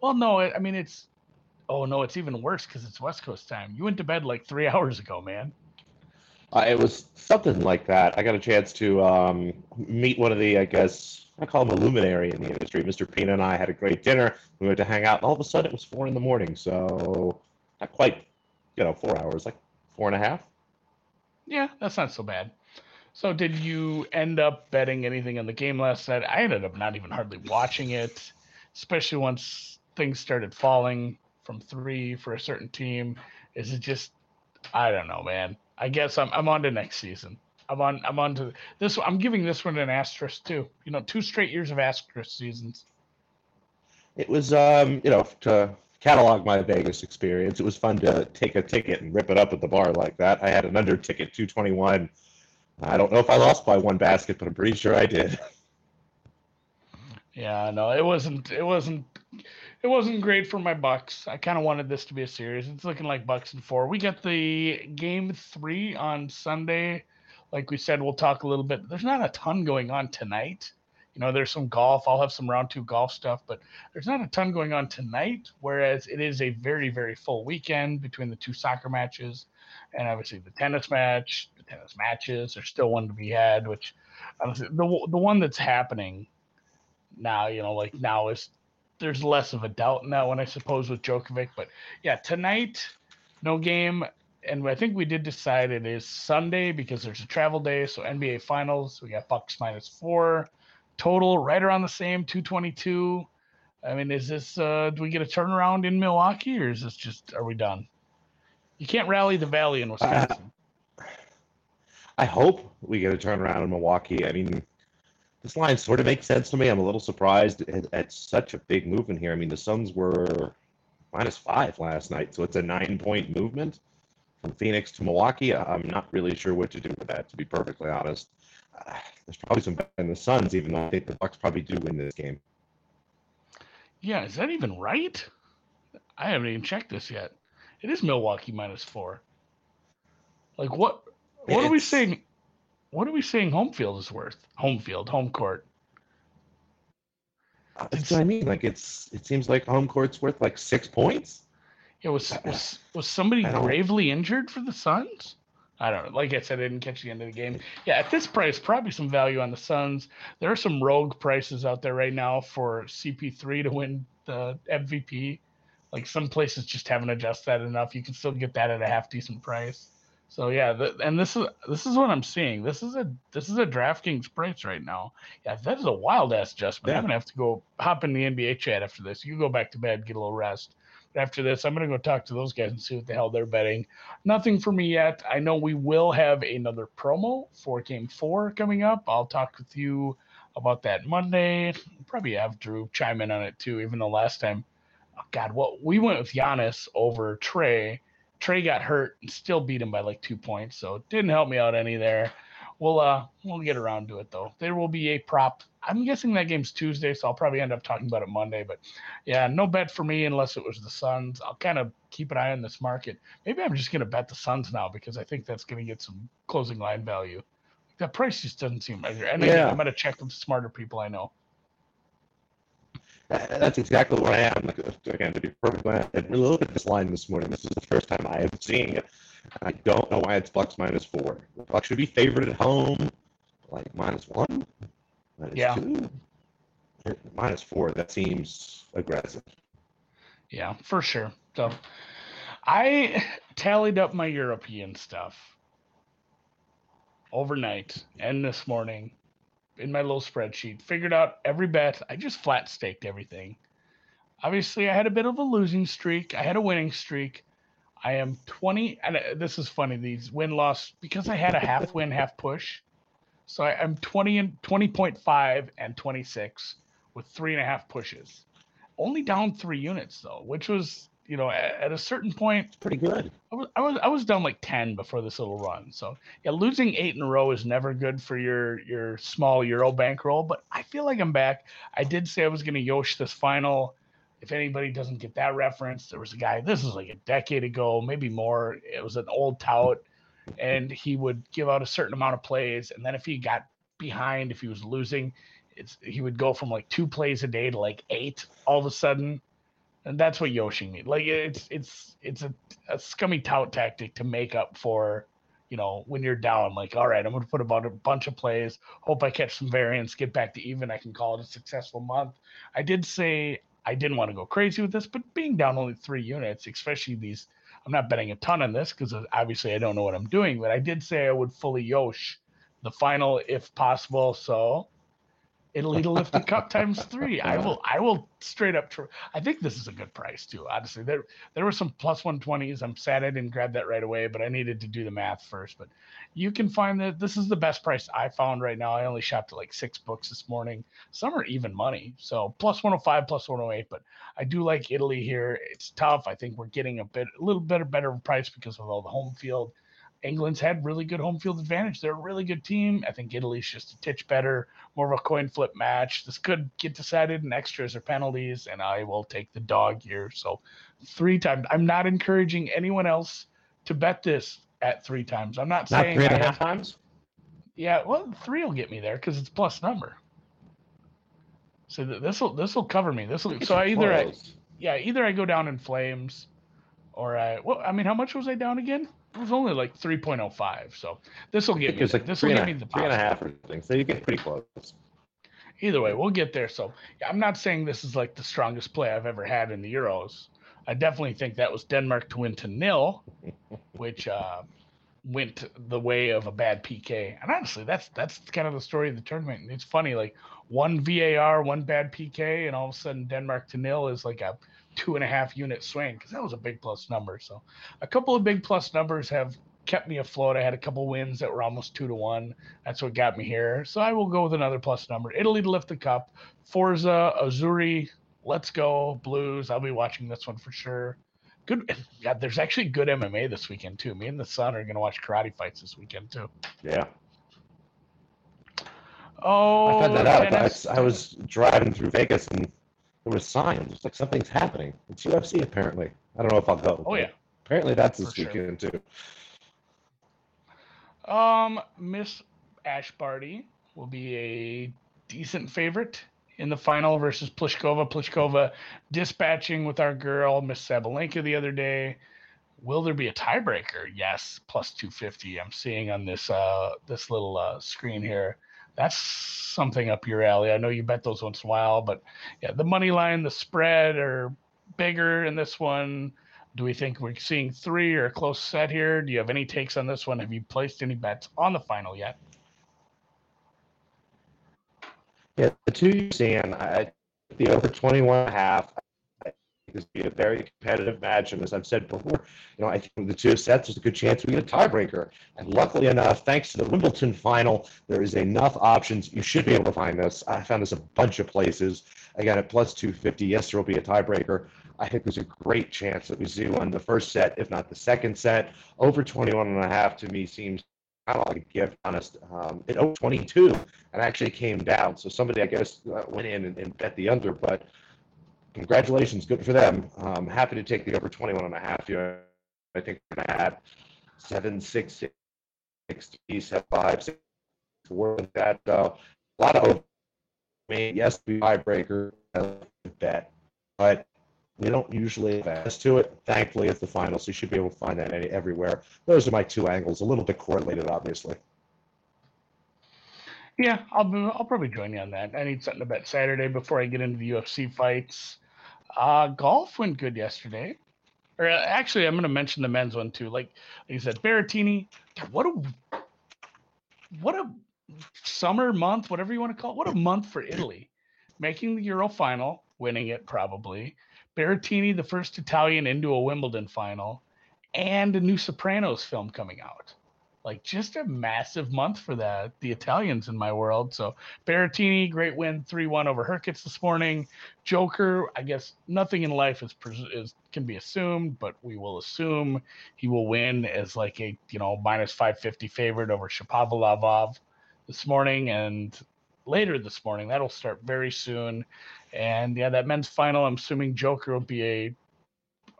Well, no, I mean it's. Oh no, it's even worse because it's West Coast time. You went to bed like three hours ago, man. Uh, it was something like that. I got a chance to um, meet one of the, I guess, I call him a luminary in the industry. Mr. Pina and I had a great dinner. We went to hang out, and all of a sudden it was four in the morning. So not quite, you know, four hours, like four and a half. Yeah, that's not so bad. So, did you end up betting anything on the game last night? I ended up not even hardly watching it, especially once things started falling from three for a certain team. Is it just, I don't know, man. I guess I'm I'm on to next season. I'm on I'm on to this. I'm giving this one an asterisk too. You know, two straight years of asterisk seasons. It was, um, you know, to catalog my Vegas experience. It was fun to take a ticket and rip it up at the bar like that. I had an under ticket, 221. I don't know if I lost by one basket, but I'm pretty sure I did. Yeah, no, it wasn't. It wasn't. It wasn't great for my Bucks. I kind of wanted this to be a series. It's looking like Bucks and four. We got the game three on Sunday. Like we said, we'll talk a little bit. There's not a ton going on tonight. You know, there's some golf. I'll have some round two golf stuff, but there's not a ton going on tonight. Whereas it is a very, very full weekend between the two soccer matches, and obviously the tennis match. The tennis matches. There's still one to be had, which honestly, the the one that's happening now, you know, like now is there's less of a doubt in that one, I suppose, with Djokovic. But yeah, tonight, no game. And I think we did decide it is Sunday because there's a travel day. So NBA Finals, we got Bucks minus four total, right around the same, 222. I mean, is this, uh, do we get a turnaround in Milwaukee or is this just, are we done? You can't rally the Valley in Wisconsin. Uh, I hope we get a turnaround in Milwaukee. I mean, this line sort of makes sense to me. I'm a little surprised at, at such a big movement here. I mean, the Suns were minus five last night, so it's a nine point movement from Phoenix to Milwaukee. I'm not really sure what to do with that, to be perfectly honest. Uh, there's probably some bet in the Suns, even though I think the Bucks probably do win this game. Yeah, is that even right? I haven't even checked this yet. It is Milwaukee minus four. Like what? What it's, are we saying? What are we saying? Home field is worth. Home field, home court. Uh, that's what I mean. Like it's. It seems like home court's worth like six points. Yeah, was uh, was was somebody gravely injured for the Suns? I don't know. Like I said, I didn't catch the end of the game. Yeah, at this price, probably some value on the Suns. There are some rogue prices out there right now for CP3 to win the MVP. Like some places just haven't adjusted that enough. You can still get that at a half decent price. So yeah, the, and this is this is what I'm seeing. This is a this is a DraftKings price right now. Yeah, that is a wild ass adjustment. Yeah. I'm gonna have to go hop in the NBA chat after this. You go back to bed, get a little rest after this, I'm going to go talk to those guys and see what the hell they're betting. Nothing for me yet. I know we will have another promo for game four coming up. I'll talk with you about that Monday. Probably have Drew chime in on it too, even the last time, oh God, what we went with Giannis over Trae. Trae got hurt and still beat him by like two points, so it didn't help me out any there. We'll uh we'll get around to it though. There will be a prop. I'm guessing that game's Tuesday, so I'll probably end up talking about it Monday. But yeah, no bet for me unless it was the Suns. I'll kind of keep an eye on this market. Maybe I'm just gonna bet the Suns now because I think that's gonna get some closing line value. That price just doesn't seem right. And yeah. I'm gonna check with smarter people I know. That's exactly where I am. Again, to be perfectly honest, I really look at this line this morning. This is the first time I have seen it. I don't know why it's Bucks minus four. The Bucks should be favored at home, like minus one, minus yeah. two, minus four. That seems aggressive. Yeah, for sure. So, I tallied up my European stuff overnight and this morning in my little spreadsheet. Figured out every bet. I just flat staked everything. Obviously, I had a bit of a losing streak. I had a winning streak. I am 20, and uh, this is funny. These win loss because I had a half win, half push. So I, am 20 and 20.5 and 26 with three and a half pushes. Only down three units though, which was you know at, at a certain point pretty good. I was, I was I was down like 10 before this little run. So yeah, losing eight in a row is never good for your your small Euro bankroll. But I feel like I'm back. I did say I was going to Yosh this final if anybody doesn't get that reference, there was a guy, this is like a decade ago, maybe more. It was an old tout, and he would give out a certain amount of plays. And then if he got behind, if he was losing, it's he would go from like two plays a day to like eight all of a sudden. And that's what Yoshing means. Like it's it's it's a, a scummy tout tactic to make up for, you know, when you're down. Like, all right, I'm to put about a bunch of plays. Hope I catch some variance, get back to even. I can call it a successful month. I did say I didn't want to go crazy with this, but being down only three units, especially these, I'm not betting a ton on this because uh, obviously I don't know what I'm doing. But I did say I would fully Yosh the final if possible. So Italy to lift the cup times three. I will. I will straight up. Tr- I think this is a good price too. Honestly, there there were some plus one twenties. I'm sad I didn't grab that right away, but I needed to do the math first. But you can find that this is the best price I found right now. I only shopped at like six books this morning. Some are even money, so plus 105, plus 108. But I do like Italy here. It's tough. I think we're getting a bit a little bit better price because of all the home field England's had really good home field advantage. They're a really good team. I think Italy's just a titch better, more of a coin flip match. This could get decided in extras or penalties, and I will take the dog here. So three times. I'm not encouraging anyone else to bet this at three times. I'm not, Not saying three and a half times. yeah, well, three will get me there because it's plus number. So this will this will cover me. This will so I either I, yeah either I go down in flames, or I well I mean how much was I down again? It was only like three point oh five. So this will get me. like This will get me the three and a half or something. So you get pretty close. Either way, we'll get there. So yeah, I'm not saying this is like the strongest play I've ever had in the Euros. I definitely think that was Denmark to win to nil, which uh, went the way of a bad PK. And honestly, that's that's kind of the story of the tournament. And it's funny, like one VAR, one bad PK, and all of a sudden Denmark to nil is like a two and a half unit swing because that was a big plus number. So a couple of big plus numbers have kept me afloat. I had a couple wins that were almost two to one. That's what got me here. So I will go with another plus number. Italy to lift the cup. Forza, Azzurri, let's go. Blues. I'll be watching this one for sure. Good. God, there's actually good MMA this weekend too. Me and the son are gonna watch karate fights this weekend too. Yeah. Oh, I found that out. I, I was driving through Vegas and there was signs. It's like something's happening. It's UFC apparently. I don't know if I'll go. Oh yeah. Apparently that's this For sure. weekend too. Um, Miss Ash Barty will be a decent favorite in the final versus Pliskova. Pliskova dispatching with our girl Miss Sabalenka the other day. Will there be a tiebreaker? Yes, plus 250. I'm seeing on this uh this little uh, screen here. That's something up your alley. I know you bet those once in a while, but yeah, the money line, the spread are bigger in this one. Do we think we're seeing three or a close set here? Do you have any takes on this one? Have you placed any bets on the final yet? Yeah, the two you're seeing, I, the over 21 and a half, this be a very competitive match. And as I've said before, you know, I think the two sets, there's a good chance we get a tiebreaker. And luckily enough, thanks to the Wimbledon final, there is enough options. You should be able to find this. I found this a bunch of places. Again, at plus 250, yes, there will be a tiebreaker. I think there's a great chance that we see one the first set, if not the second set. Over 21 and a half to me seems kind of like a gift, honest. Um, it over 22 and actually came down. So somebody, I guess, uh, went in and, and bet the under, but congratulations, good for them. Um, happy to take the over 21 and a half here. I think to add seven, six, six, six, three, seven, five, six, four that. Uh, a lot of, I mean, yes, we tiebreaker, uh, bet, but we don't usually access to it. Thankfully, it's the final, so you should be able to find that any, everywhere. Those are my two angles, a little bit correlated, obviously. Yeah, I'll I'll probably join you on that. I need something to bet Saturday before I get into the UFC fights. Uh, golf went good yesterday. Or uh, actually, I'm going to mention the men's one too. Like, like you said, Berrettini. What a what a summer month, whatever you want to call it. What a month for Italy, making the Euro final, winning it probably. Berrettini, the first Italian into a Wimbledon final, and a new Sopranos film coming out like just a massive month for that the Italians in my world. So Berrettini, great win, three one over Hurkacz this morning. Joker, I guess nothing in life is, is can be assumed, but we will assume he will win as like a you know minus five fifty favorite over Shapovalov this morning and later this morning. That'll start very soon. And yeah, that men's final, I'm assuming Joker will be a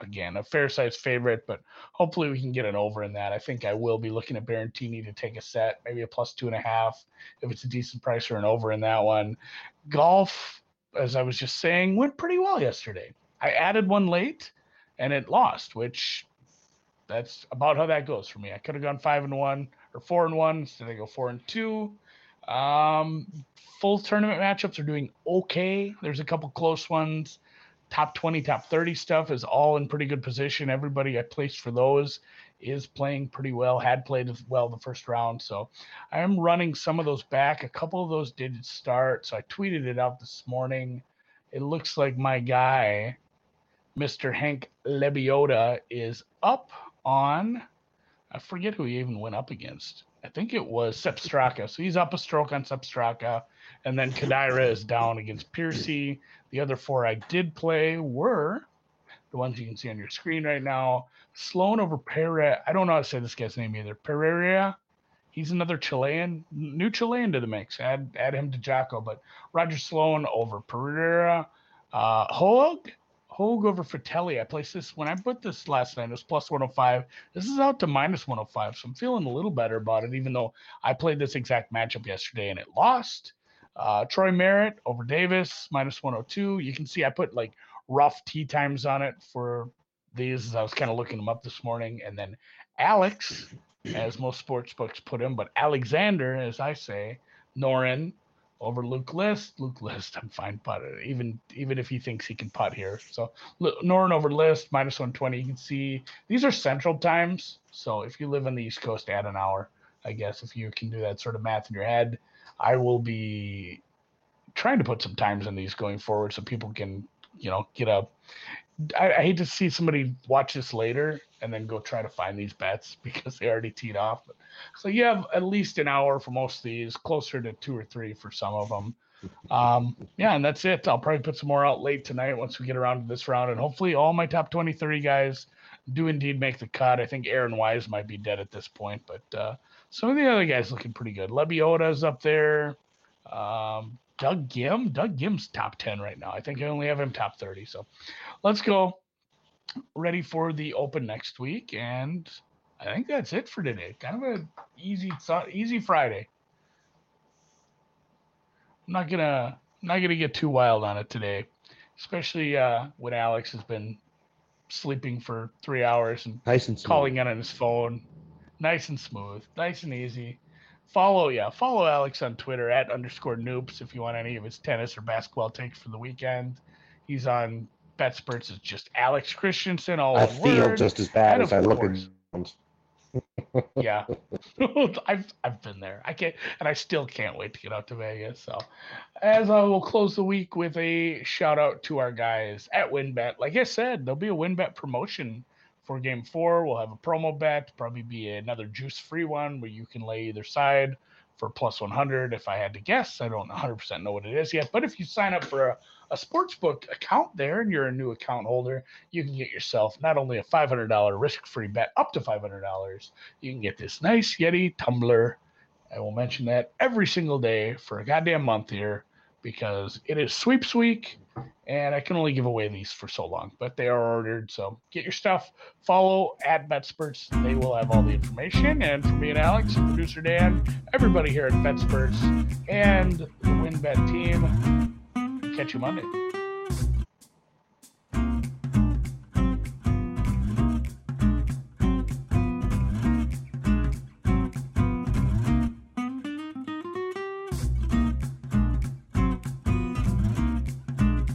again a fair sized favorite, but hopefully we can get an over in that. I think I will be looking at Berrettini to take a set, maybe a plus two and a half if it's a decent price or an over in that one. Golf, as I was just saying, went pretty well yesterday. I added one late and it lost, which that's about how that goes for me. I could have gone five and one or four and one, instead I go four and two. Um, full tournament matchups are doing okay. There's a couple close ones. Top 20, top 30 stuff is all in pretty good position. Everybody I placed for those is playing pretty well, had played well the first round. So I am running some of those back. A couple of those did start. So I tweeted it out this morning. It looks like my guy, Mr. Hank Lebioda, is up on, I forget who he even went up against. I think it was Sepp Straka. So he's up a stroke on Sepp Straka. And then Kodaira is down against Piercy. The other four I did play were the ones you can see on your screen right now. Sloan over Pereira. I don't know how to say this guy's name either. Pereira. He's another Chilean, new Chilean to the mix. Add add him to Jocko, but Roger Sloan over Pereira. Uh, Hoag Hogue over Frittelli. I placed this when I put this last night. It was plus 105. This is out to minus 105. So I'm feeling a little better about it, even though I played this exact matchup yesterday and it lost. Uh, Troy Merritt over Davis, minus 102. You can see I put like rough tea times on it for these. I was kind of looking them up this morning. And then Alex, as most sports books put him, but Alexander, as I say, Noren over Luke List. Luke List, I'm fine putting even even if he thinks he can putt here. So Noren over List minus 120. You can see these are central times. So if you live on the East Coast, add an hour. I guess if you can do that sort of math in your head, I will be trying to put some times in these going forward so people can you know get up. I hate to see somebody watch this later and then go try to find these bets because they already teed off. So you have at least an hour for most of these, closer to two or three for some of them. Um, yeah, and that's it. I'll probably put some more out late tonight once we get around to this round, and hopefully all my top 20, 30 guys do indeed make the cut. I think Aaron Wise might be dead at this point, but uh, some of the other guys looking pretty good. Lebioda's up there. Um, Doug Ghim. Doug Ghim's top 10 right now. I think I only have him top 30. So let's go. Ready for the open next week. And I think that's it for today. Kind of a easy, easy Friday. I'm not gonna, I'm not gonna get too wild on it today, especially uh, when Alex has been sleeping for three hours and, nice and calling in on his phone. Nice and smooth, nice and easy. Follow yeah follow alex on twitter at underscore noops if you want any of his tennis or basketball takes for the weekend. He's on BetSperts is just alex christensen all i feel word. just as bad as i look at yeah. I've i've been there. I can't and i still can't wait to get out to vegas so. As i will close the week with a shout out to our guys at winbet. Like i said there'll be a winbet promotion for game four, we'll have a promo bet, probably be another juice free one where you can lay either side for plus 100. If I had to guess, I don't 100% know what it is yet. But if you sign up for a, a sportsbook account there and you're a new account holder, you can get yourself not only a $500 risk free bet up to $500, you can get this nice Yeti tumbler. I will mention that every single day for a goddamn month here because it is sweeps week and I can only give away these for so long, but they are ordered. So get your stuff. Follow at BetSperts. They will have all the information. And for me and Alex, producer Dan, everybody here at BetSperts, and the WinBet team, catch you Monday.